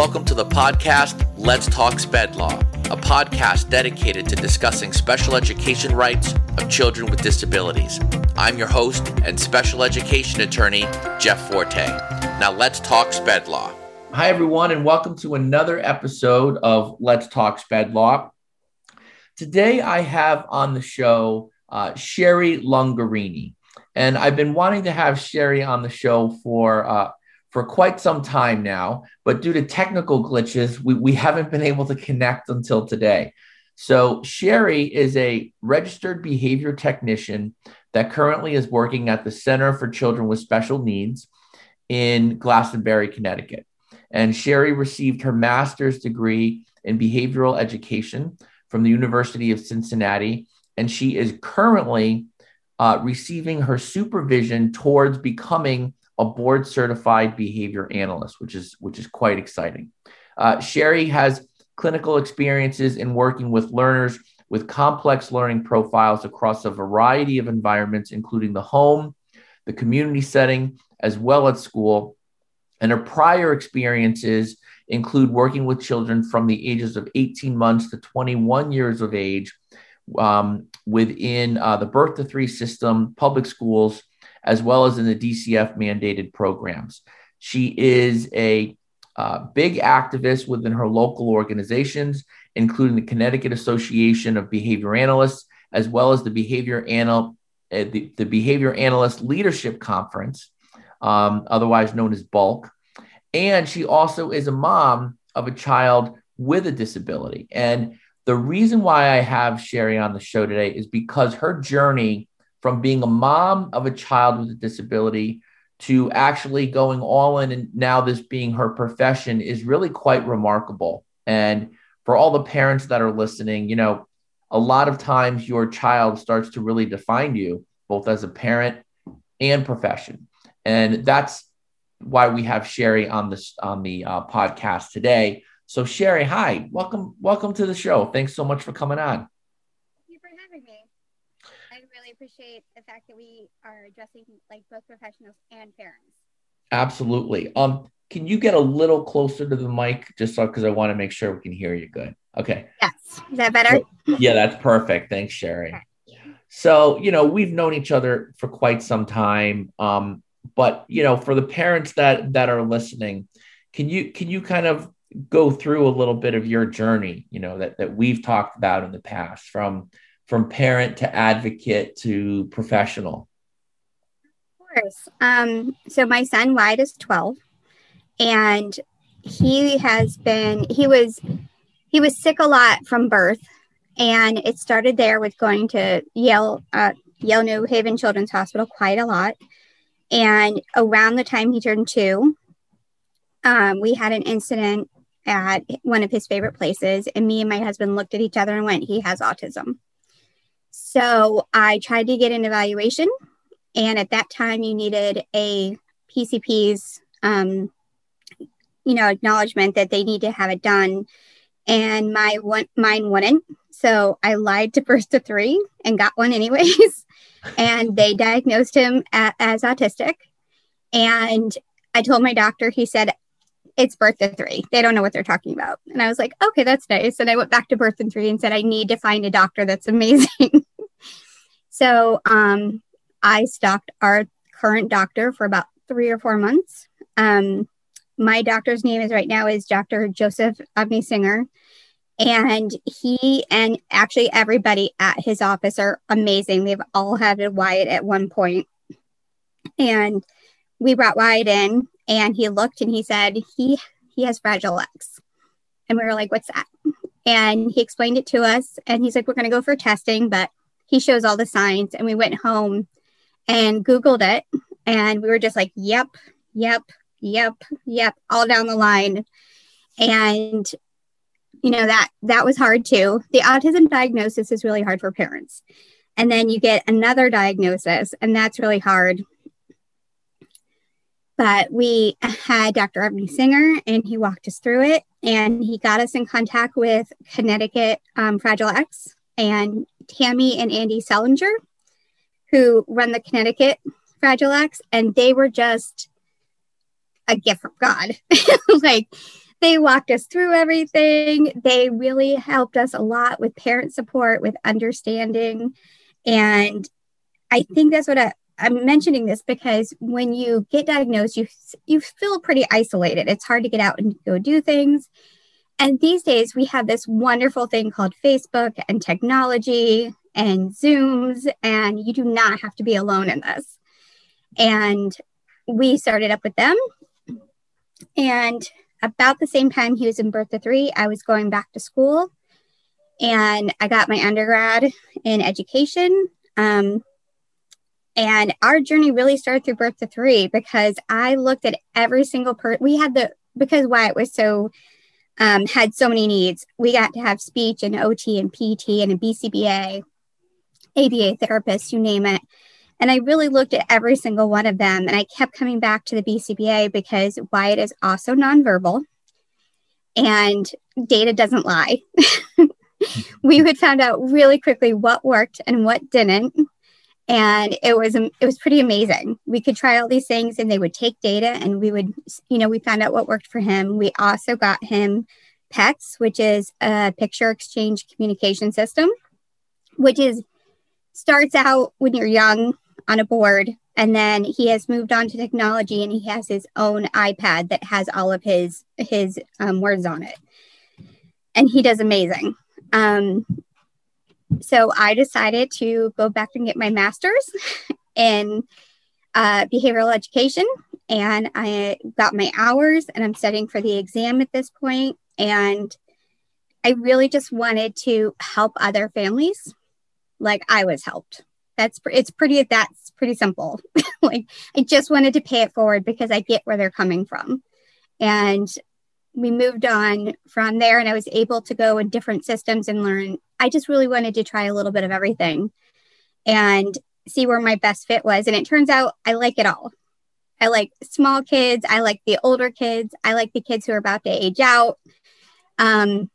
Welcome to the podcast Let's Talk Sped Law, a podcast dedicated to discussing special education rights of children with disabilities. I'm your host and special education attorney, Jeff Forte. Now let's talk Sped Law. Hi, everyone, and welcome to another episode of Let's Talk Sped Law. Today, I have on the show uh, Sherry Lungarini. And I've been wanting to have Sherry on the show for uh, for quite some time now, but due to technical glitches, we, we haven't been able to connect until today. So, Sherry is a registered behavior technician that currently is working at the Center for Children with Special Needs in Glastonbury, Connecticut. And Sherry received her master's degree in behavioral education from the University of Cincinnati. And she is currently uh, receiving her supervision towards becoming a board certified behavior analyst, which is which is quite exciting. Uh, Sherry has clinical experiences in working with learners with complex learning profiles across a variety of environments, including the home, the community setting, as well as school. And her prior experiences include working with children from the ages of 18 months to 21 years of age um, within uh, the birth to three system, public schools, as well as in the DCF mandated programs. She is a uh, big activist within her local organizations, including the Connecticut Association of Behavior Analysts, as well as the Behavior Anal- uh, the, the Behavior Analyst Leadership Conference, um, otherwise known as Bulk. And she also is a mom of a child with a disability. And the reason why I have Sherry on the show today is because her journey from being a mom of a child with a disability to actually going all in and now this being her profession is really quite remarkable. And for all the parents that are listening, you know, a lot of times your child starts to really define you both as a parent and profession. And that's why we have Sherry on this on the uh, podcast today. So Sherry, hi, welcome, welcome to the show. Thanks so much for coming on appreciate the fact that we are addressing like both professionals and parents. Absolutely. Um, can you get a little closer to the mic just so because I want to make sure we can hear you good. Okay. Yes. Is that better? yeah, that's perfect. Thanks, Sherry. Okay. So, you know, we've known each other for quite some time. Um, but you know, for the parents that that are listening, can you can you kind of go through a little bit of your journey, you know, that that we've talked about in the past from from parent to advocate to professional? Of course. Um, so my son Wyatt is 12 and he has been he was he was sick a lot from birth and it started there with going to Yale uh, Yale New Haven Children's Hospital quite a lot. And around the time he turned two, um, we had an incident at one of his favorite places, and me and my husband looked at each other and went, "He has autism." So I tried to get an evaluation, and at that time, you needed a PCP's, um, you know, acknowledgement that they need to have it done, and my one mine wouldn't. So I lied to Birth to Three and got one anyways, and they diagnosed him a- as autistic. And I told my doctor, he said, it's birth to three. They don't know what they're talking about. And I was like, okay, that's nice. And I went back to birth to three and said, I need to find a doctor that's amazing. So um, I stalked our current doctor for about three or four months. Um, my doctor's name is right now is Dr. Joseph Avni Singer. And he and actually everybody at his office are amazing. They've all had a Wyatt at one point. And we brought Wyatt in and he looked and he said he he has fragile X and we were like what's that and he explained it to us and he's like we're going to go for testing but he shows all the signs and we went home and googled it and we were just like yep yep yep yep all down the line. And you know that that was hard too. The autism diagnosis is really hard for parents. And then you get another diagnosis and that's really hard. But we had Dr. Avni Singer and he walked us through it and he got us in contact with Connecticut um, Fragile X and Tammy and Andy Selinger, who run the Connecticut Fragile X, and they were just a gift from God. like they walked us through everything. They really helped us a lot with parent support, with understanding. And I think that's what I, I'm mentioning this because when you get diagnosed, you you feel pretty isolated. It's hard to get out and go do things. And these days we have this wonderful thing called Facebook and technology and Zooms, and you do not have to be alone in this. And we started up with them. And about the same time he was in birth to three, I was going back to school and I got my undergrad in education. Um, and our journey really started through birth to three because I looked at every single person. We had the, because Wyatt was so, um, had so many needs, we got to have speech and OT and PT and a BCBA, ABA therapist, you name it. And I really looked at every single one of them. And I kept coming back to the BCBA because Wyatt is also nonverbal and data doesn't lie. we would find out really quickly what worked and what didn't. And it was it was pretty amazing. We could try all these things and they would take data and we would, you know, we found out what worked for him. We also got him PECS, which is a picture exchange communication system, which is starts out when you're young on a board and then he has moved on to technology and he has his own ipad that has all of his his um, words on it and he does amazing um, so i decided to go back and get my master's in uh, behavioral education and i got my hours and i'm studying for the exam at this point. and i really just wanted to help other families. Like i was helped. That's it's pretty that's pretty simple. Like i just wanted to pay it forward because i get where they're coming from. And we moved on from there and i was able to go in different systems and learn. I just really wanted to try a little bit of everything and see where my best fit was. And it turns out i like it all. I like small kids. I like the older kids. I like the kids who are about to age out. Um,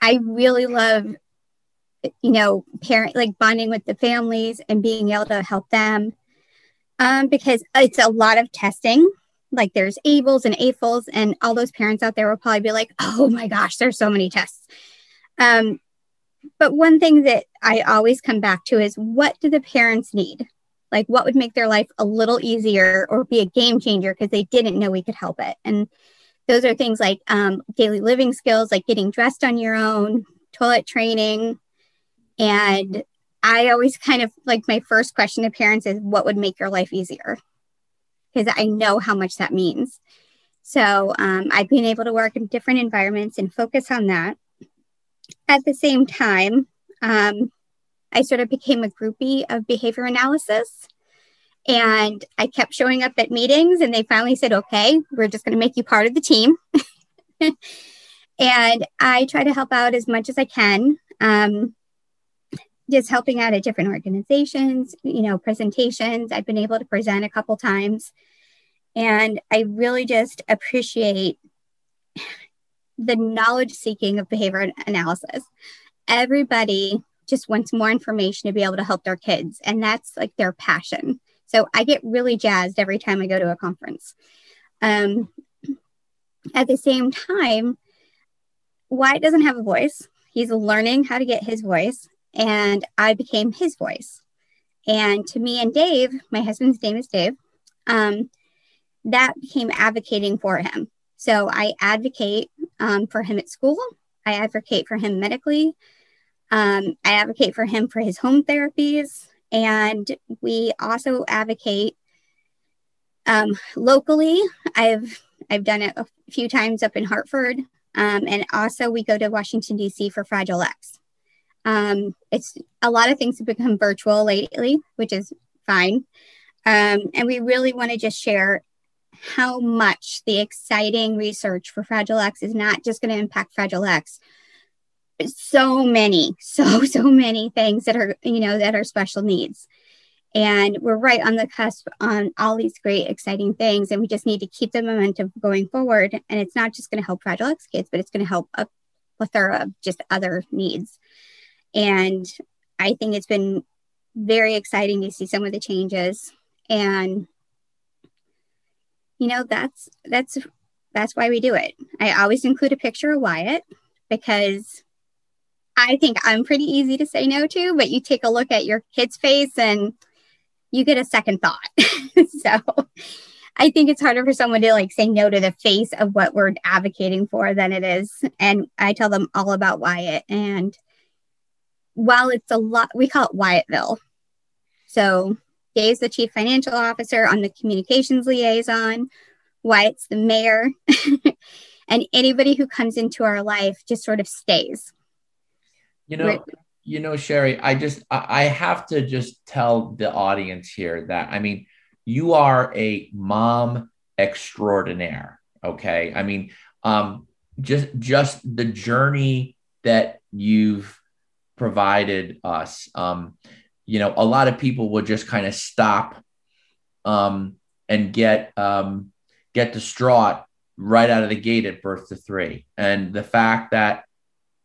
i really love you know, parent like bonding with the families and being able to help them. Um, because it's a lot of testing. Like there's ABLS and AFLs, and all those parents out there will probably be like, oh my gosh, there's so many tests. Um, but one thing that I always come back to is what do the parents need? Like, what would make their life a little easier or be a game changer because they didn't know we could help it? And those are things like um, daily living skills, like getting dressed on your own, toilet training, and I always kind of like my first question to parents is what would make your life easier? Because I know how much that means. So um, I've been able to work in different environments and focus on that. At the same time, um, I sort of became a groupie of behavior analysis. And I kept showing up at meetings, and they finally said, okay, we're just going to make you part of the team. and I try to help out as much as I can. Um, just helping out at different organizations, you know, presentations. I've been able to present a couple times. And I really just appreciate the knowledge seeking of behavior analysis. Everybody just wants more information to be able to help their kids, and that's like their passion. So I get really jazzed every time I go to a conference. Um, at the same time, Wyatt doesn't have a voice. He's learning how to get his voice and I became his voice. And to me and Dave, my husband's name is Dave, um, that became advocating for him. So I advocate um, for him at school. I advocate for him medically. Um, I advocate for him for his home therapies. And we also advocate um, locally. I've I've done it a few times up in Hartford, um, and also we go to Washington D.C. for Fragile X. Um, it's a lot of things have become virtual lately, which is fine. Um, and we really want to just share how much the exciting research for Fragile X is not just going to impact Fragile X. So many, so, so many things that are, you know, that are special needs. And we're right on the cusp on all these great, exciting things. And we just need to keep the momentum going forward. And it's not just going to help Fragile X kids, but it's going to help a plethora of just other needs. And I think it's been very exciting to see some of the changes. And, you know, that's, that's that's why we do it. I always include a picture of Wyatt because I think I'm pretty easy to say no to, but you take a look at your kid's face and you get a second thought. so I think it's harder for someone to like say no to the face of what we're advocating for than it is. And I tell them all about Wyatt. And while it's a lot, we call it Wyattville. So Dave's the chief financial officer, I'm the communications liaison, Wyatt's the mayor. and anybody who comes into our life just sort of stays you know, you know, Sherry, I just I have to just tell the audience here that I mean, you are a mom extraordinaire. Okay. I mean, um, just just the journey that you've provided us. Um, you know, a lot of people will just kind of stop um, and get um, get distraught right out of the gate at birth to three, and the fact that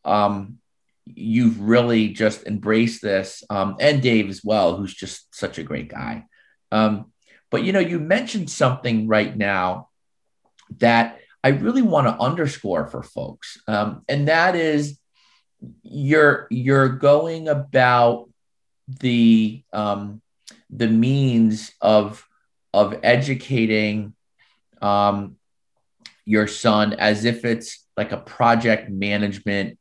um, you've really just embraced this, um, and Dave as well, who's just such a great guy. Um, but you know, you mentioned something right now that I really want to underscore for folks, um, and that is you're you're going about the um, the means of of educating um, your son as if it's like a project management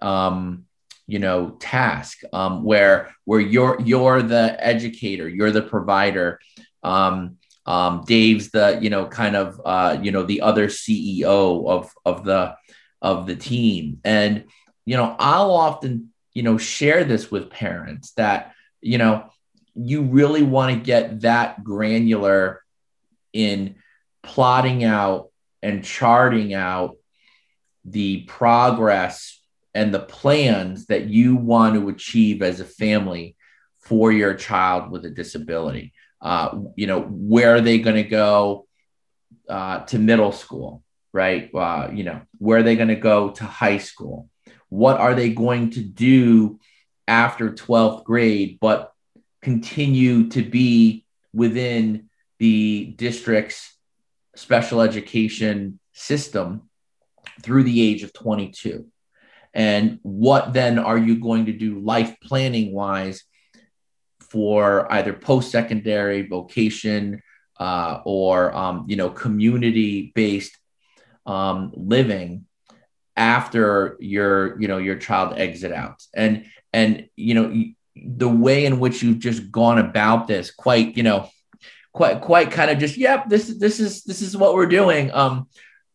um, you know task um, where where you're you're the educator you're the provider. Um, um, dave's the you know kind of uh, you know the other ceo of of the of the team. And you know i'll often you know share this with parents that you know you really want to get that granular in plotting out and charting out the progress and the plans that you want to achieve as a family for your child with a disability. Uh, you know, where are they going to go uh, to middle school, right? Uh, you know, where are they going to go to high school? What are they going to do after 12th grade, but continue to be within the district's special education system through the age of 22? and what then are you going to do life planning wise for either post-secondary vocation uh, or um, you know community-based um, living after your you know your child exit out. And and you know the way in which you've just gone about this quite you know quite quite kind of just yep this this is this is what we're doing um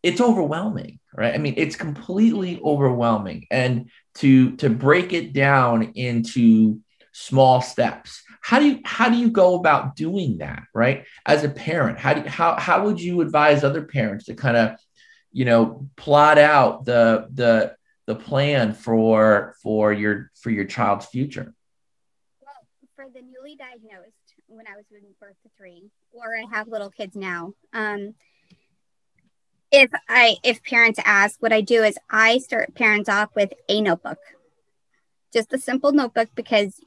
it's overwhelming right? I mean it's completely overwhelming. And to to break it down into small steps how do you how do you go about doing that right? As a parent how do you, how how would you advise other parents to kind of you know plot out the the the plan for for your for your child's future well for the newly diagnosed when i was giving birth to three or i have little kids now um if I if parents ask, what I do is I start parents off with a notebook, just a simple notebook because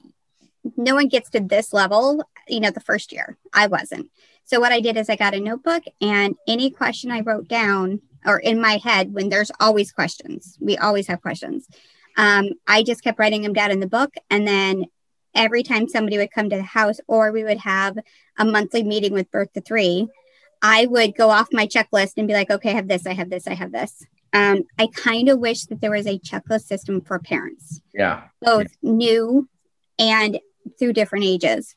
no one gets to this level, you know, the first year. I wasn't. So what I did is I got a notebook and any question I wrote down or in my head when there's always questions, we always have questions. Um, I just kept writing them down in the book and then every time somebody would come to the house or we would have a monthly meeting with birth to three I would go off my checklist and be like, okay, I have this, I have this, I have this. Um, I kind of wish that there was a checklist system for parents. Yeah. Both yeah. new and through different ages.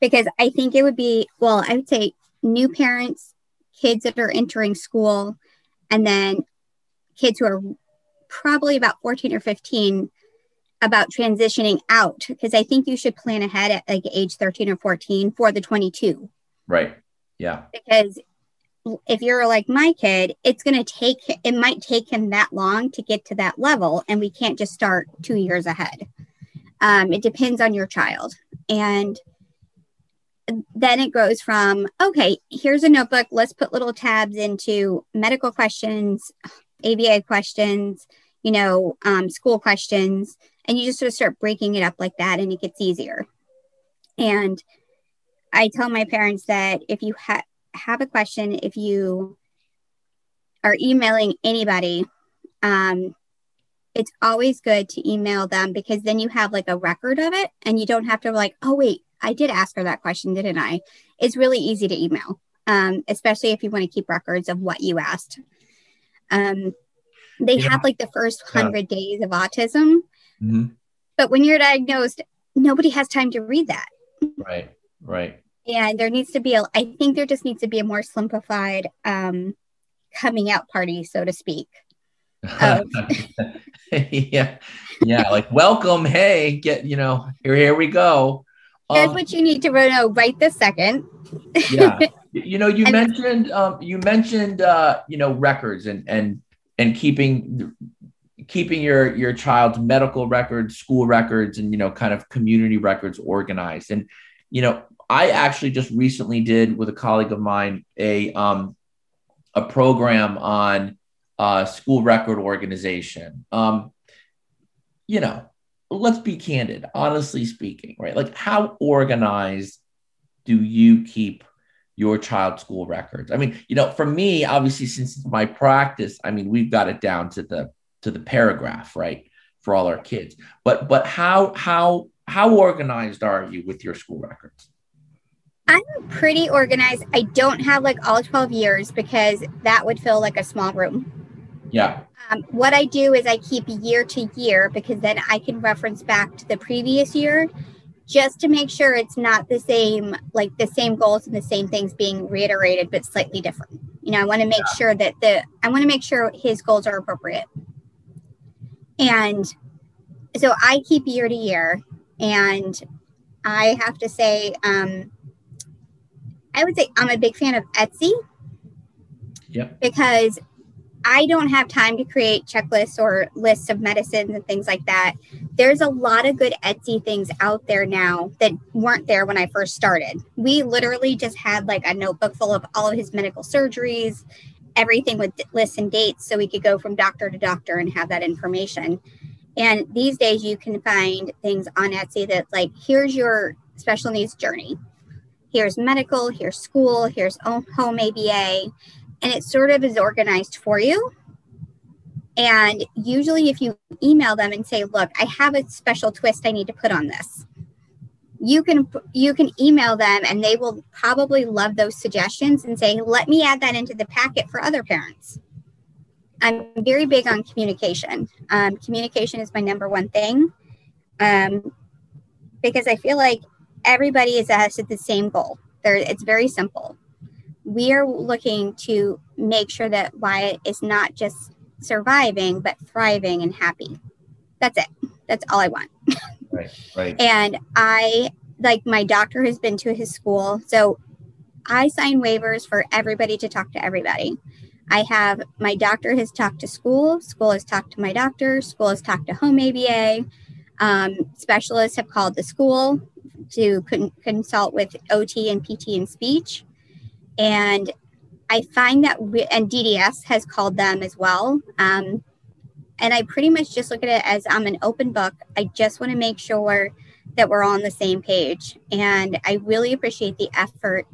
Because I think it would be, well, I would say new parents, kids that are entering school, and then kids who are probably about 14 or 15 about transitioning out. Because I think you should plan ahead at like age 13 or 14 for the 22. Right. Yeah. Because if you're like my kid, it's going to take, it might take him that long to get to that level. And we can't just start two years ahead. Um, it depends on your child. And then it goes from, okay, here's a notebook. Let's put little tabs into medical questions, ABA questions, you know, um, school questions. And you just sort of start breaking it up like that and it gets easier. And I tell my parents that if you ha- have a question, if you are emailing anybody, um, it's always good to email them because then you have like a record of it and you don't have to like, oh, wait, I did ask her that question, didn't I? It's really easy to email, um, especially if you want to keep records of what you asked. Um, they yeah. have like the first hundred yeah. days of autism, mm-hmm. but when you're diagnosed, nobody has time to read that. Right, right. And there needs to be a, I think there just needs to be a more simplified um, coming out party, so to speak. Of, yeah, yeah, like welcome, hey, get you know, here, here we go. Here's um, what you need to know right this second. yeah, you know, you and, mentioned um, you mentioned uh, you know records and and and keeping keeping your your child's medical records, school records, and you know, kind of community records organized. And you know, I actually just recently did with a colleague of mine a um, a program on uh, school record organization. Um, you know, let's be candid, honestly speaking, right? Like, how organized do you keep your child's school records? I mean, you know, for me, obviously, since my practice, I mean, we've got it down to the to the paragraph, right, for all our kids. But but how how how organized are you with your school records? I'm pretty organized. I don't have like all 12 years because that would feel like a small room. Yeah. Um, what I do is I keep year to year because then I can reference back to the previous year just to make sure it's not the same, like the same goals and the same things being reiterated, but slightly different. You know, I want to make yeah. sure that the, I want to make sure his goals are appropriate. And so I keep year to year. And I have to say, um, I would say I'm a big fan of Etsy. Yep. Because I don't have time to create checklists or lists of medicines and things like that. There's a lot of good Etsy things out there now that weren't there when I first started. We literally just had like a notebook full of all of his medical surgeries, everything with lists and dates so we could go from doctor to doctor and have that information. And these days you can find things on Etsy that like here's your special needs journey. Here's medical, here's school, here's home ABA and it sort of is organized for you. And usually, if you email them and say, "Look, I have a special twist I need to put on this," you can you can email them, and they will probably love those suggestions and say, "Let me add that into the packet for other parents." I'm very big on communication. Um, communication is my number one thing, um, because I feel like everybody is at the same goal. There, it's very simple we are looking to make sure that Wyatt is not just surviving, but thriving and happy. That's it. That's all I want. right, right. And I, like, my doctor has been to his school. So I sign waivers for everybody to talk to everybody. I have my doctor has talked to school, school has talked to my doctor, school has talked to home ABA. Um, specialists have called the school to con- consult with OT and PT and speech. And I find that, we, and DDS has called them as well. Um, and I pretty much just look at it as I'm an open book. I just want to make sure that we're on the same page. And I really appreciate the effort.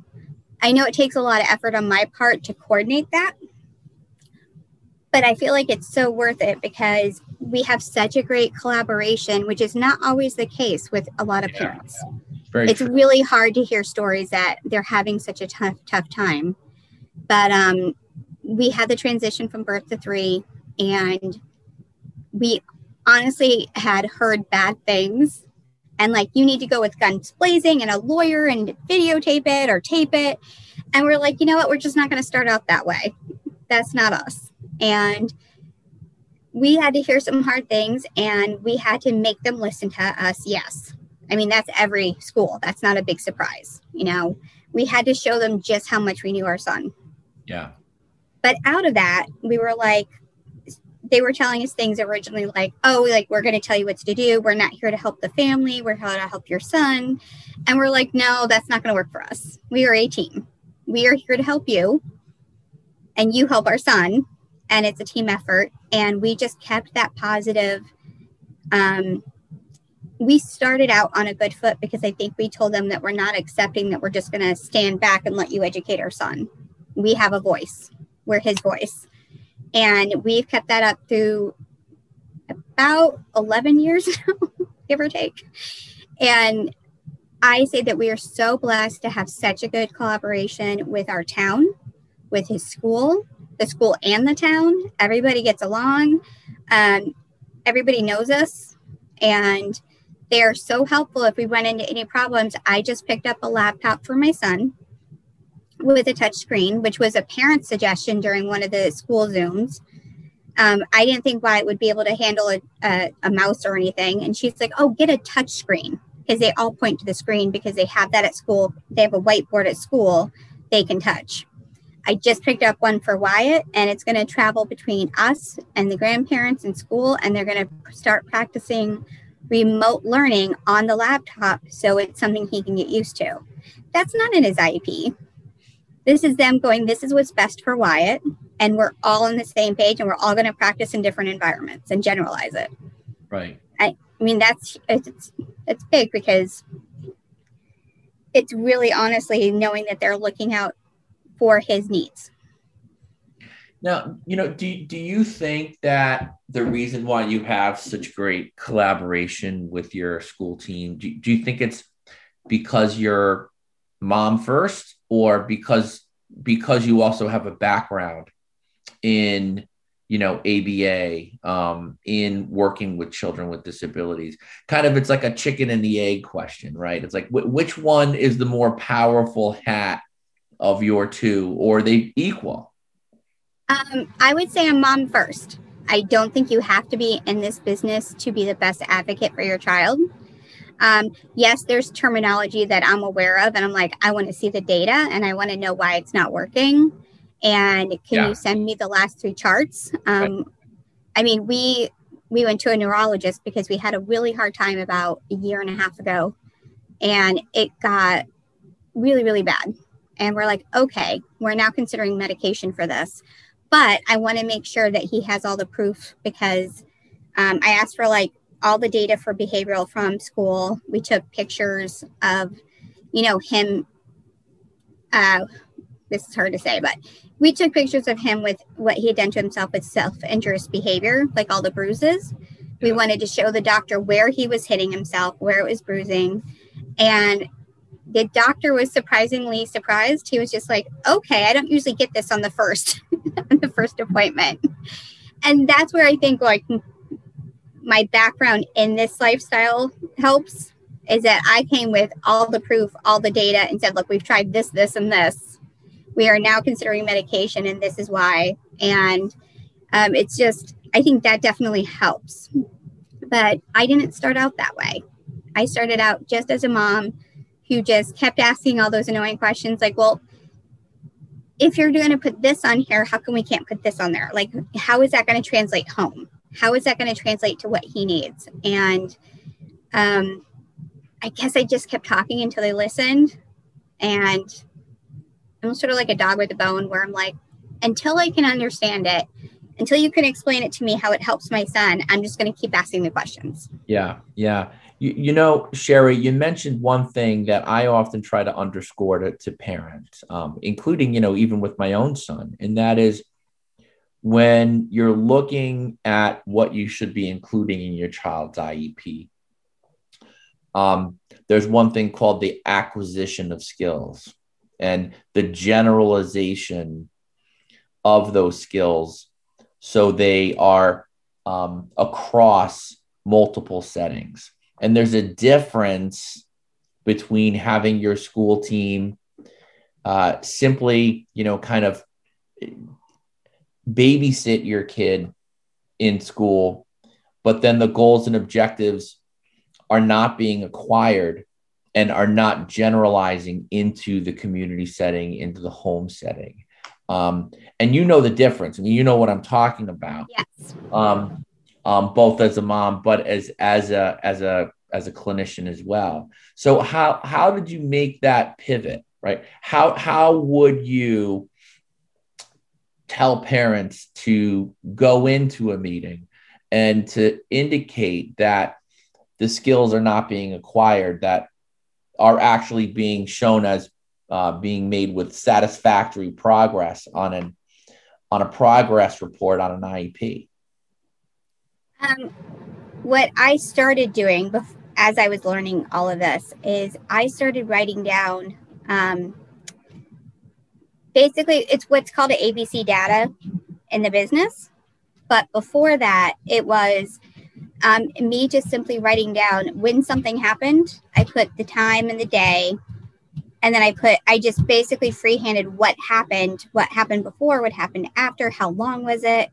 I know it takes a lot of effort on my part to coordinate that, but I feel like it's so worth it because we have such a great collaboration, which is not always the case with a lot of parents. Very it's true. really hard to hear stories that they're having such a tough, tough time. But um, we had the transition from birth to three, and we honestly had heard bad things. And like, you need to go with guns blazing and a lawyer and videotape it or tape it. And we're like, you know what? We're just not going to start out that way. That's not us. And we had to hear some hard things and we had to make them listen to us. Yes. I mean, that's every school. That's not a big surprise. You know, we had to show them just how much we knew our son. Yeah. But out of that, we were like, they were telling us things originally like, oh, like, we're going to tell you what to do. We're not here to help the family. We're here to help your son. And we're like, no, that's not going to work for us. We are a team. We are here to help you. And you help our son. And it's a team effort. And we just kept that positive um, we started out on a good foot because I think we told them that we're not accepting that we're just going to stand back and let you educate our son. We have a voice. We're his voice. And we've kept that up through about 11 years now, give or take. And I say that we are so blessed to have such a good collaboration with our town, with his school, the school and the town. Everybody gets along. Um, everybody knows us. And they are so helpful if we run into any problems. I just picked up a laptop for my son with a touch screen, which was a parent suggestion during one of the school Zooms. Um, I didn't think Wyatt would be able to handle a, a, a mouse or anything. And she's like, oh, get a touch screen because they all point to the screen because they have that at school. They have a whiteboard at school they can touch. I just picked up one for Wyatt, and it's going to travel between us and the grandparents in school, and they're going to start practicing remote learning on the laptop so it's something he can get used to. That's not in his IEP. This is them going, this is what's best for Wyatt, and we're all on the same page and we're all going to practice in different environments and generalize it. Right. I, I mean, that's it's, it's big because it's really honestly knowing that they're looking out for his needs. Now, you know, do, do you think that the reason why you have such great collaboration with your school team, do, do you think it's because you're mom first or because because you also have a background in you know aba um, in working with children with disabilities? Kind of it's like a chicken and the egg question right? It's like wh- which one is the more powerful hat of your two or they equal um, I would say a mom first. I don't think you have to be in this business to be the best advocate for your child. Um, yes, there's terminology that I'm aware of, and I'm like, I want to see the data and I want to know why it's not working. And can yeah. you send me the last three charts? Um, right. I mean, we we went to a neurologist because we had a really hard time about a year and a half ago, and it got really really bad. And we're like, okay, we're now considering medication for this but I want to make sure that he has all the proof because um, I asked for like all the data for behavioral from school. We took pictures of, you know, him. Uh, this is hard to say, but we took pictures of him with what he had done to himself with self injurious behavior, like all the bruises. We wanted to show the doctor where he was hitting himself, where it was bruising. And the doctor was surprisingly surprised. He was just like, okay, I don't usually get this on the first, the first appointment. And that's where I think like my background in this lifestyle helps is that I came with all the proof, all the data, and said, look, we've tried this, this, and this. We are now considering medication, and this is why. And um, it's just, I think that definitely helps. But I didn't start out that way. I started out just as a mom who just kept asking all those annoying questions like, well, if you're going to put this on here, how come we can't put this on there? Like, how is that going to translate home? How is that going to translate to what he needs? And um, I guess I just kept talking until they listened. And I'm sort of like a dog with a bone where I'm like, until I can understand it, until you can explain it to me how it helps my son, I'm just going to keep asking the questions. Yeah. Yeah. You, you know, Sherry, you mentioned one thing that I often try to underscore to, to parents, um, including, you know, even with my own son, and that is when you're looking at what you should be including in your child's IEP. Um, there's one thing called the acquisition of skills and the generalization of those skills so they are um, across multiple settings. And there's a difference between having your school team uh, simply, you know, kind of babysit your kid in school, but then the goals and objectives are not being acquired and are not generalizing into the community setting, into the home setting. Um, and you know the difference. I mean, you know what I'm talking about. Yes. Um, um, both as a mom, but as as a as a as a clinician as well. So how how did you make that pivot? Right? How how would you tell parents to go into a meeting and to indicate that the skills are not being acquired that are actually being shown as uh, being made with satisfactory progress on an on a progress report on an IEP? Um, what I started doing as I was learning all of this is I started writing down um, basically it's what's called an ABC data in the business. But before that, it was um, me just simply writing down when something happened. I put the time and the day, and then I put I just basically freehanded what happened, what happened before, what happened after, how long was it,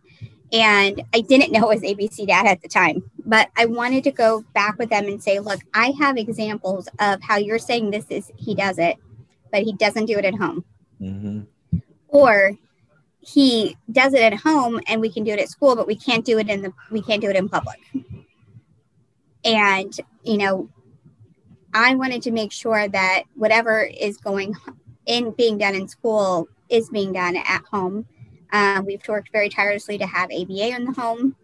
and I didn't know it was ABC data at the time, but I wanted to go back with them and say, look, I have examples of how you're saying this is he does it, but he doesn't do it at home. Mm-hmm. Or he does it at home and we can do it at school, but we can't do it in the we can't do it in public. And you know, I wanted to make sure that whatever is going in being done in school is being done at home. Um, we've worked very tirelessly to have ABA in the home.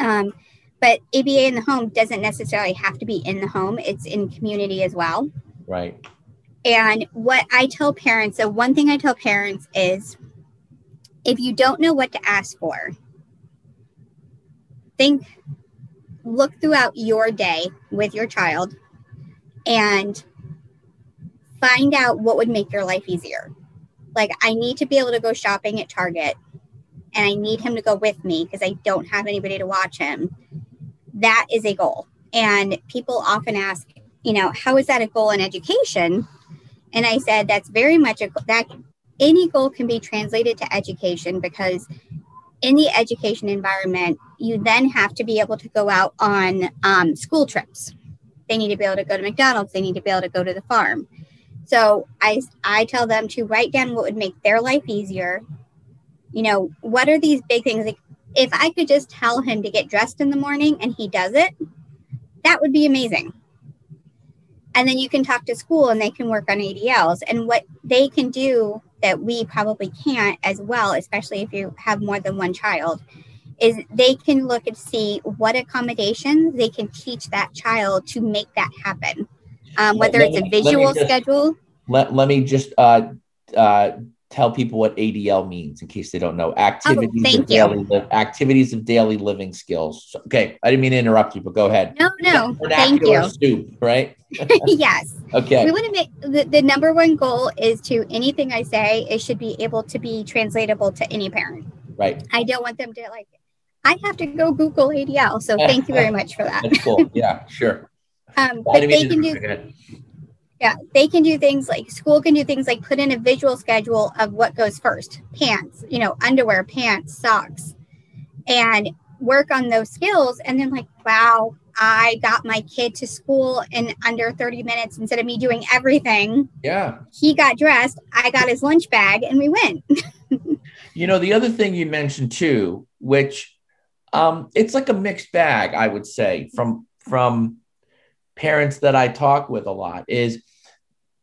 Um, but ABA in the home doesn't necessarily have to be in the home, it's in community as well. Right. And what I tell parents, so one thing I tell parents is if you don't know what to ask for, think, look throughout your day with your child and find out what would make your life easier. Like, I need to be able to go shopping at Target and I need him to go with me because I don't have anybody to watch him. That is a goal. And people often ask, you know, how is that a goal in education? And I said, that's very much a that any goal can be translated to education because in the education environment, you then have to be able to go out on um, school trips. They need to be able to go to McDonald's. They need to be able to go to the farm. So I, I tell them to write down what would make their life easier. You know, what are these big things? Like if I could just tell him to get dressed in the morning and he does it, that would be amazing and then you can talk to school and they can work on ADLs and what they can do that we probably can't as well, especially if you have more than one child, is they can look and see what accommodations they can teach that child to make that happen. Um, whether let, it's a visual just, schedule. Let, let me just uh, uh, tell people what ADL means in case they don't know. Activities oh, of daily li- activities of daily living skills. Okay, I didn't mean to interrupt you, but go ahead. No, no, thank you. Soup, right? yes. Okay. We want to make the, the number one goal is to anything I say it should be able to be translatable to any parent. Right. I don't want them to like. I have to go Google ADL, so thank you very much for that. That's cool. Yeah, sure. Um, but they can do. Yeah, they can do things like school can do things like put in a visual schedule of what goes first pants, you know, underwear, pants, socks, and work on those skills. And then, like, wow, I got my kid to school in under 30 minutes instead of me doing everything. Yeah. He got dressed, I got his lunch bag, and we went. you know, the other thing you mentioned too, which um, it's like a mixed bag, I would say, from from parents that I talk with a lot is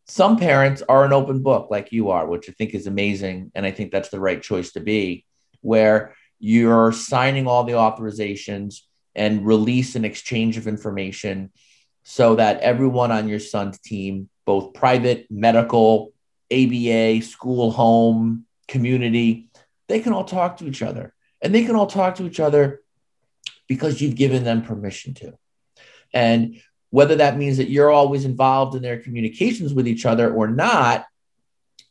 some parents are an open book like you are, which I think is amazing. And I think that's the right choice to be, where you're signing all the authorizations and release an exchange of information so that everyone on your son's team, both private, medical, ABA, school, home, community, they can all talk to each other. And they can all talk to each other because you've given them permission to. And whether that means that you're always involved in their communications with each other or not.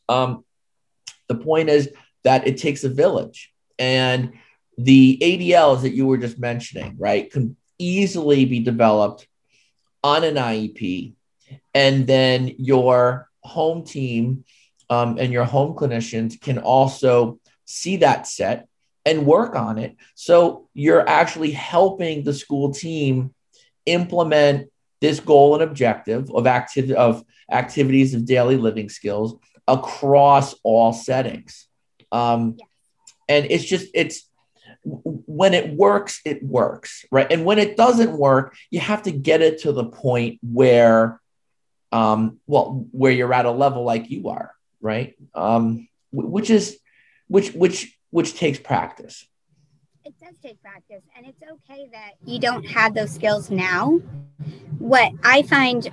Um, the point is that it takes a village. And the ADLs that you were just mentioning, right, can easily be developed on an IEP. And then your home team um, and your home clinicians can also see that set and work on it. So you're actually helping the school team implement this goal and objective of active of activities of daily living skills across all settings. Um, And it's just it's when it works, it works, right? And when it doesn't work, you have to get it to the point where, um, well, where you're at a level like you are, right? Um, which is which which which takes practice it does take practice and it's okay that you don't have those skills now what i find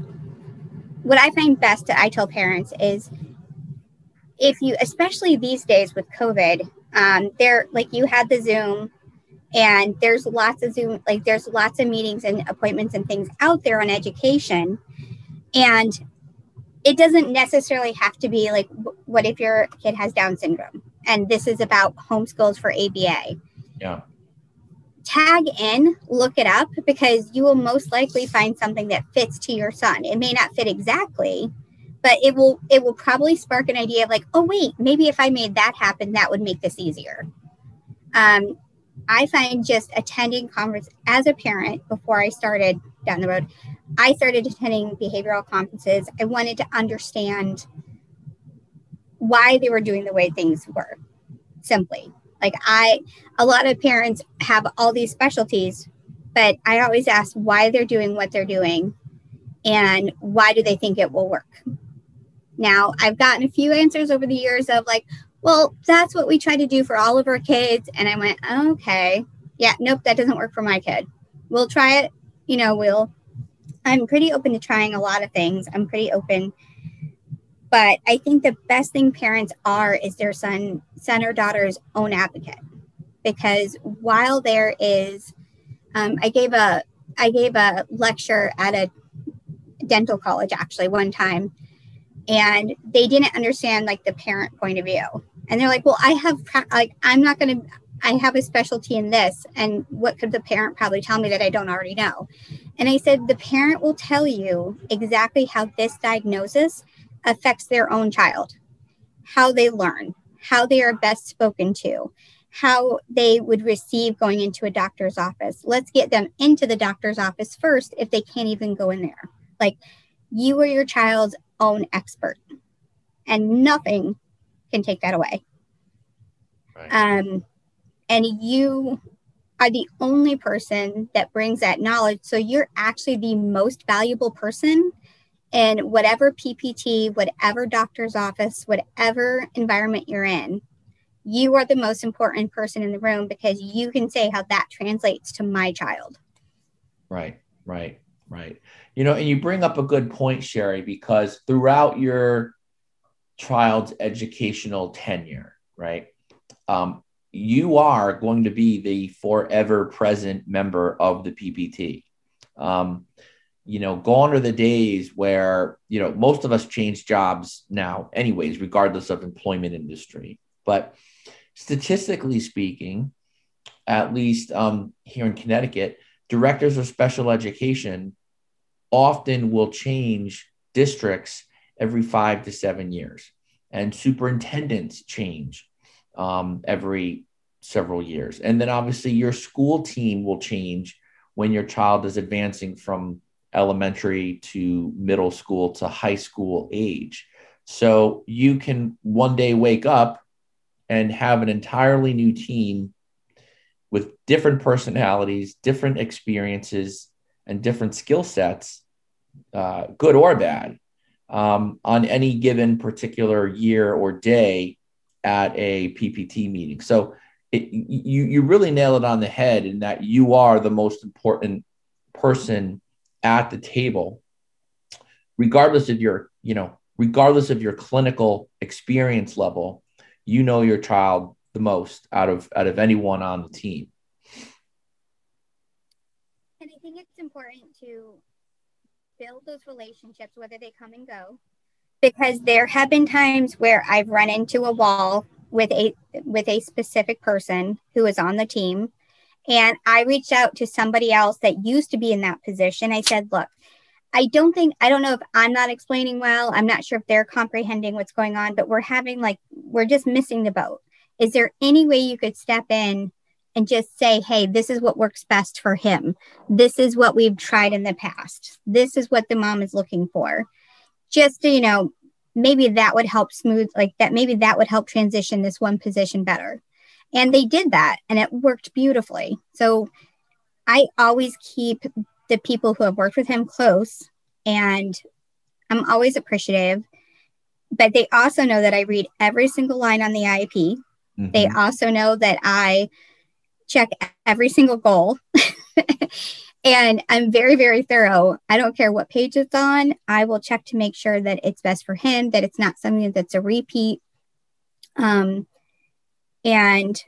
what i find best to i tell parents is if you especially these days with covid Um, there, like you had the Zoom, and there's lots of Zoom, like there's lots of meetings and appointments and things out there on education, and it doesn't necessarily have to be like, what if your kid has Down syndrome, and this is about homeschools for ABA. Yeah tag in, look it up because you will most likely find something that fits to your son. It may not fit exactly, but it will it will probably spark an idea of like, oh wait, maybe if I made that happen, that would make this easier. Um, I find just attending conference as a parent before I started down the road, I started attending behavioral conferences. I wanted to understand why they were doing the way things were simply like I, a lot of parents have all these specialties, but I always ask why they're doing what they're doing and why do they think it will work. Now, I've gotten a few answers over the years of like, well, that's what we try to do for all of our kids. And I went, okay, yeah, nope, that doesn't work for my kid. We'll try it. You know, we'll, I'm pretty open to trying a lot of things. I'm pretty open but I think the best thing parents are is their son, son or daughter's own advocate. Because while there is, um, I gave a I gave a lecture at a dental college actually one time, and they didn't understand like the parent point of view. And they're like, "Well, I have like I'm not going to I have a specialty in this, and what could the parent probably tell me that I don't already know?" And I said, "The parent will tell you exactly how this diagnosis affects their own child, how they learn, how they are best spoken to, how they would receive going into a doctor's office. Let's get them into the doctor's office first if they can't even go in there. Like you are your child's own expert, and nothing can take that away. Right. Um, and you are the only person that brings that knowledge. So you're actually the most valuable person in whatever PPT, whatever doctor's office, whatever environment you're in, you are the most important person in the room because you can say how that translates to my child. Right, right, right. You know, and you bring up a good point, Sherry, because throughout your child's educational tenure, right, um, you are going to be the forever present member of the PPT. Um, you know, gone are the days where, you know, most of us change jobs now, anyways, regardless of employment industry. But statistically speaking, at least um, here in Connecticut, directors of special education often will change districts every five to seven years, and superintendents change um, every several years. And then obviously your school team will change when your child is advancing from elementary to middle school to high school age. So you can one day wake up and have an entirely new team with different personalities, different experiences, and different skill sets, uh, good or bad, um, on any given particular year or day at a PPT meeting. So it, you you really nail it on the head in that you are the most important person at the table, regardless of your, you know, regardless of your clinical experience level, you know your child the most out of out of anyone on the team. And I think it's important to build those relationships, whether they come and go, because there have been times where I've run into a wall with a with a specific person who is on the team and I reached out to somebody else that used to be in that position. I said, look, I don't think, I don't know if I'm not explaining well. I'm not sure if they're comprehending what's going on, but we're having like, we're just missing the boat. Is there any way you could step in and just say, hey, this is what works best for him? This is what we've tried in the past. This is what the mom is looking for. Just to, you know, maybe that would help smooth, like that, maybe that would help transition this one position better. And they did that and it worked beautifully. So I always keep the people who have worked with him close and I'm always appreciative. But they also know that I read every single line on the IEP. Mm-hmm. They also know that I check every single goal. and I'm very, very thorough. I don't care what page it's on. I will check to make sure that it's best for him, that it's not something that's a repeat. Um, and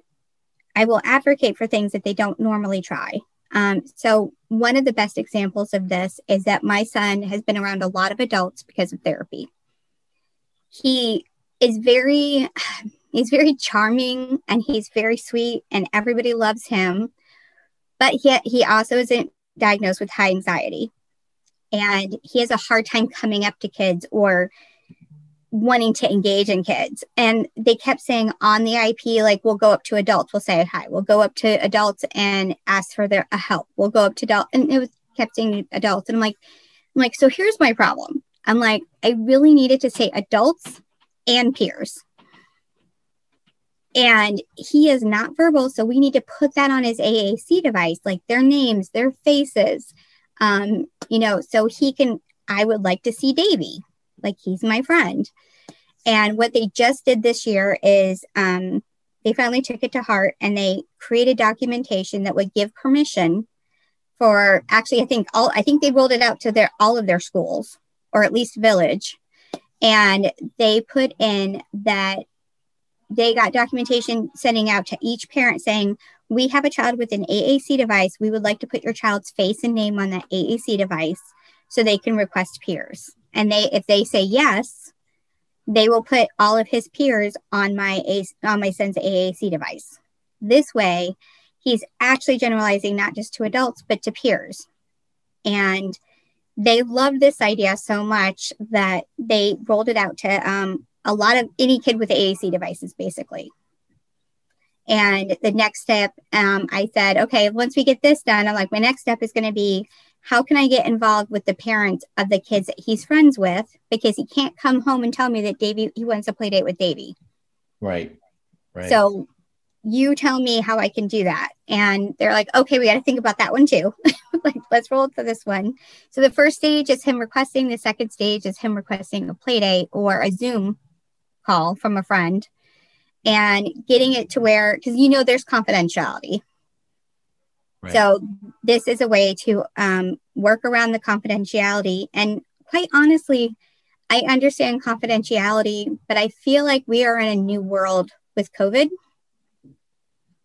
I will advocate for things that they don't normally try. Um, so, one of the best examples of this is that my son has been around a lot of adults because of therapy. He is very, he's very charming and he's very sweet, and everybody loves him. But he, he also isn't diagnosed with high anxiety. And he has a hard time coming up to kids or wanting to engage in kids. And they kept saying on the IEP, like, we'll go up to adults, we'll say hi. We'll go up to adults and ask for their help. We'll go up to adults. And it was kept saying adults. And I'm like, I'm like, so here's my problem. I'm like, I really needed to say adults and peers. And he is not verbal. So we need to put that on his AAC device, like their names, their faces. Um, you know, so he can, I would like to see Davy like he's my friend. And what they just did this year is um, they finally took it to heart and they created documentation that would give permission for actually I think all I think they rolled it out to their all of their schools or at least village. And they put in that they got documentation sending out to each parent saying, We have a child with an AAC device. We would like to put your child's face and name on that AAC device so they can request peers and they if they say yes they will put all of his peers on my on my son's AAC device. This way, he's actually generalizing not just to adults but to peers. And they love this idea so much that they rolled it out to um, a lot of any kid with AAC devices, basically. And the next step, um, I said, okay, once we get this done, I'm like, my next step is going to be how can I get involved with the parents of the kids that he's friends with? Because he can't come home and tell me that Davy he wants a play date with Davy. Right. Right. So you tell me how I can do that. And they're like, okay, we got to think about that one too. like, let's roll for this one. So the first stage is him requesting, the second stage is him requesting a play date or a Zoom call from a friend and getting it to where, because you know there's confidentiality. So this is a way to um, work around the confidentiality. And quite honestly, I understand confidentiality, but I feel like we are in a new world with COVID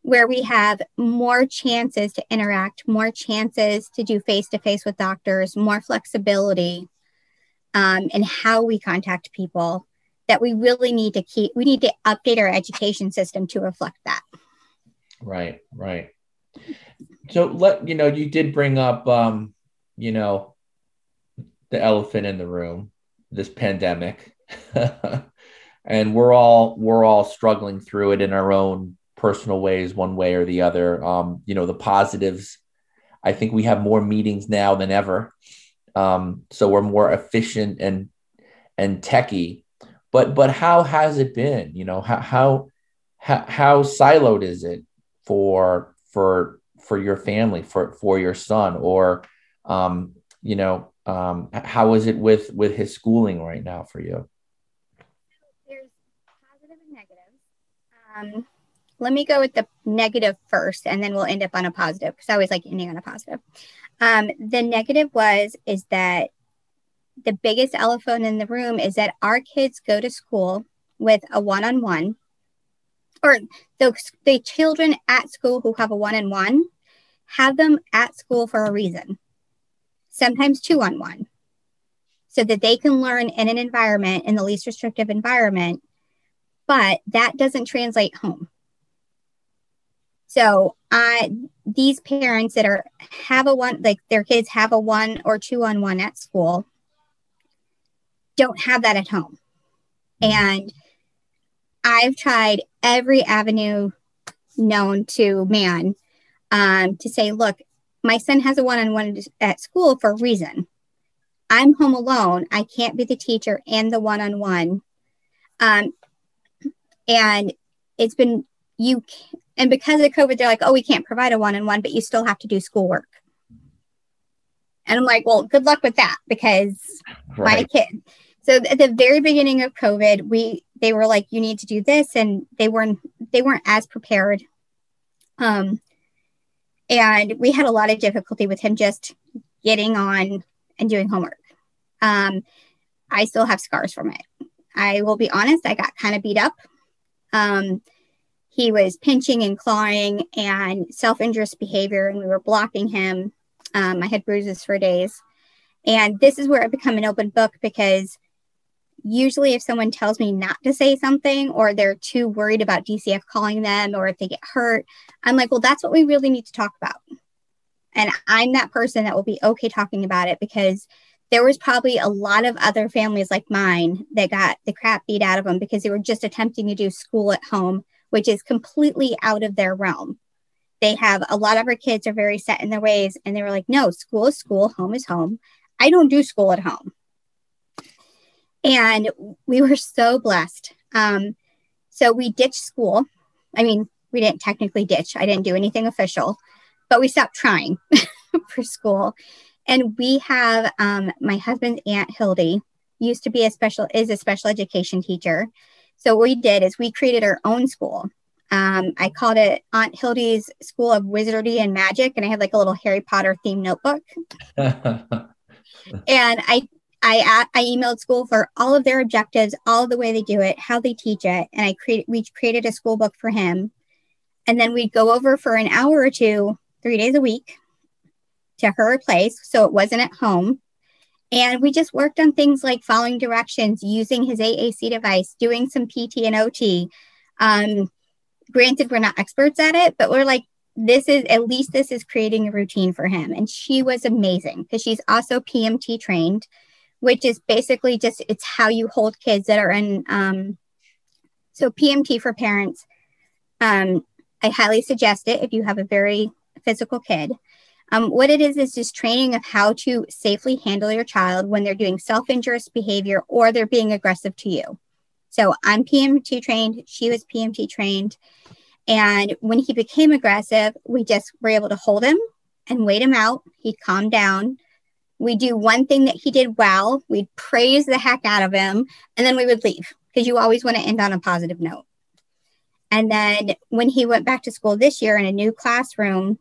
where we have more chances to interact, more chances to do face to face with doctors, more flexibility um, in how we contact people that we really need to keep, we need to update our education system to reflect that. Right, right so let you know you did bring up um you know the elephant in the room this pandemic. And we're all we're all struggling through it in our own personal ways one way or the other. Um you know the positives i think we have more meetings now than ever. Um so we're more efficient and and techy but but how has it been? You know how how how, how siloed is it for for for your family, for for your son, or um, you know, um, how is it with with his schooling right now for you? There's positive and negative. Um, let me go with the negative first, and then we'll end up on a positive because I always like ending on a positive. Um, the negative was is that the biggest elephant in the room is that our kids go to school with a one-on-one or the, the children at school who have a one-on-one have them at school for a reason, sometimes two on one, so that they can learn in an environment, in the least restrictive environment, but that doesn't translate home. So I these parents that are have a one like their kids have a one or two on one at school don't have that at home. And I've tried every avenue known to man um, to say, look, my son has a one on one at school for a reason. I'm home alone. I can't be the teacher and the one on one. Um and it's been, you, and because of COVID, they're like, oh, we can't provide a one on one, but you still have to do schoolwork. And I'm like, well, good luck with that because right. my kid. So at the very beginning of COVID, we they were like, you need to do this, and they weren't they weren't as prepared. Um, and we had a lot of difficulty with him just getting on and doing homework. Um, I still have scars from it. I will be honest, I got kind of beat up. Um, he was pinching and clawing and self injurious behavior, and we were blocking him. Um, I had bruises for days. And this is where it become an open book because usually if someone tells me not to say something or they're too worried about DCF calling them or if they get hurt, I'm like, well, that's what we really need to talk about. And I'm that person that will be okay talking about it because there was probably a lot of other families like mine that got the crap beat out of them because they were just attempting to do school at home, which is completely out of their realm. They have a lot of our kids are very set in their ways and they were like, no, school is school, home is home. I don't do school at home. And we were so blessed. Um, so we ditched school. I mean, we didn't technically ditch, I didn't do anything official, but we stopped trying for school. And we have um, my husband's aunt Hildy used to be a special is a special education teacher. So what we did is we created our own school. Um, I called it Aunt Hildy's School of Wizardry and Magic, and I had like a little Harry Potter themed notebook. and I I I emailed school for all of their objectives, all of the way they do it, how they teach it, and I created we created a school book for him. And then we'd go over for an hour or two, three days a week, to her place, so it wasn't at home. And we just worked on things like following directions, using his AAC device, doing some PT and OT. Um, granted, we're not experts at it, but we're like, this is at least this is creating a routine for him. And she was amazing because she's also PMT trained which is basically just it's how you hold kids that are in um, so PMT for parents. Um, I highly suggest it if you have a very physical kid. Um, what it is is just training of how to safely handle your child when they're doing self-injurious behavior or they're being aggressive to you. So I'm PMT trained. She was PMT trained. And when he became aggressive, we just were able to hold him and wait him out. He'd calm down we do one thing that he did well, we'd praise the heck out of him, and then we would leave because you always want to end on a positive note. And then when he went back to school this year in a new classroom,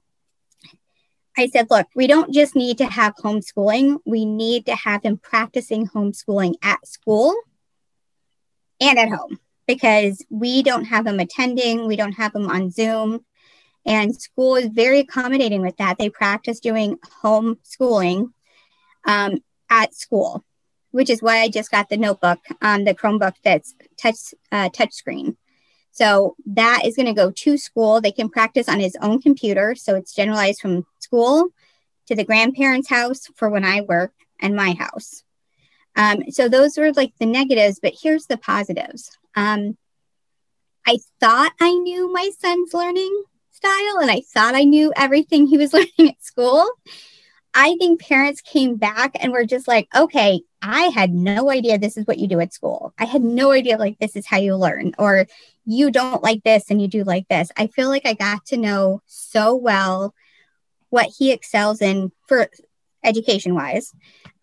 I said, look, we don't just need to have homeschooling, we need to have him practicing homeschooling at school and at home because we don't have him attending, we don't have him on Zoom. And school is very accommodating with that. They practice doing homeschooling um, at school, which is why I just got the notebook, um, the Chromebook that's touch uh, touchscreen. So that is going to go to school. They can practice on his own computer. So it's generalized from school to the grandparents' house for when I work and my house. Um, so those were like the negatives, but here's the positives. Um, I thought I knew my son's learning style and I thought I knew everything he was learning at school. I think parents came back and were just like, okay, I had no idea this is what you do at school. I had no idea like this is how you learn, or you don't like this and you do like this. I feel like I got to know so well what he excels in for education wise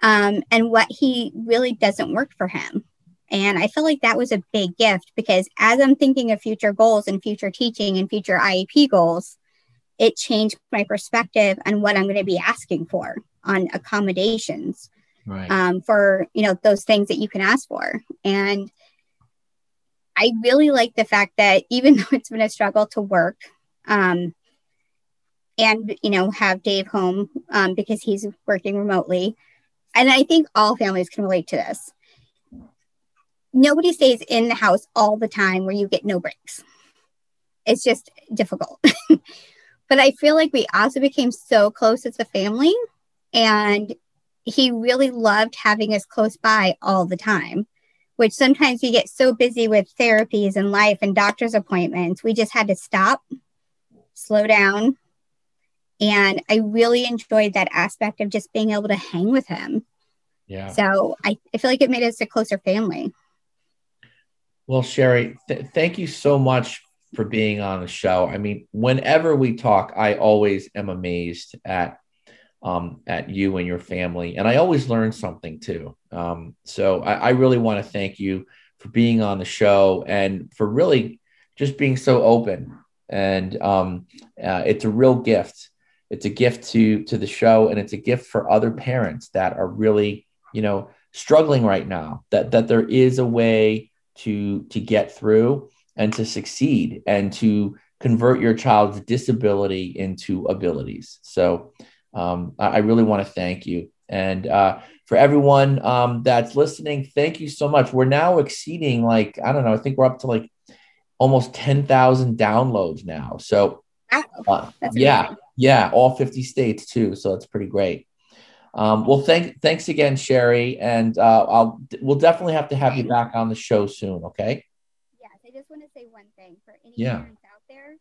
um, and what he really doesn't work for him. And I feel like that was a big gift because as I'm thinking of future goals and future teaching and future IEP goals, it changed my perspective on what I'm going to be asking for on accommodations right. um, for you know those things that you can ask for. And I really like the fact that even though it's been a struggle to work, um, and you know have Dave home um, because he's working remotely, and I think all families can relate to this. Nobody stays in the house all the time where you get no breaks. It's just difficult. But I feel like we also became so close as a family. And he really loved having us close by all the time, which sometimes we get so busy with therapies and life and doctor's appointments. We just had to stop, slow down. And I really enjoyed that aspect of just being able to hang with him. Yeah. So I, I feel like it made us a closer family. Well, Sherry, th- thank you so much for being on the show. I mean, whenever we talk, I always am amazed at um, at you and your family, and I always learn something too. Um, so I, I really want to thank you for being on the show and for really just being so open. And um, uh, it's a real gift. It's a gift to to the show, and it's a gift for other parents that are really, you know, struggling right now. That that there is a way to to get through and to succeed and to convert your child's disability into abilities. So um, I really want to thank you. And uh, for everyone um, that's listening, thank you so much. We're now exceeding like, I don't know, I think we're up to like almost 10,000 downloads now. So, uh, yeah, yeah, all 50 states too. So that's pretty great. Um, well, thank, thanks again, Sherry. And uh, I'll, we'll definitely have to have you back on the show soon. Okay. Yes. I just want to say one thing for any yeah. parents out there.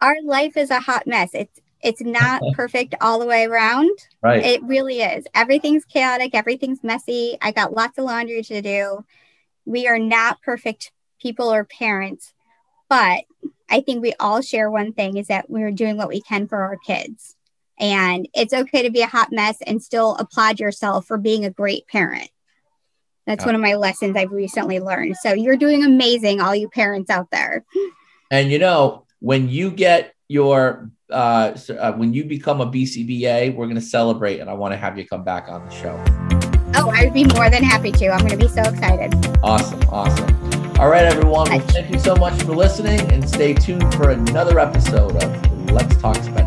Our life is a hot mess. It's, it's not perfect all the way around. Right. It really is. Everything's chaotic. Everything's messy. I got lots of laundry to do. We are not perfect people or parents, but I think we all share one thing is that we're doing what we can for our kids. And it's okay to be a hot mess and still applaud yourself for being a great parent. That's one of my lessons I've recently learned. So you're doing amazing, all you parents out there. And you know, when you get your uh, uh, when you become a BCBA, we're going to celebrate, and I want to have you come back on the show. Oh, I'd be more than happy to. I'm going to be so excited. Awesome, awesome. All right, everyone. Well, thank you so much for listening, and stay tuned for another episode of Let's Talk Spend.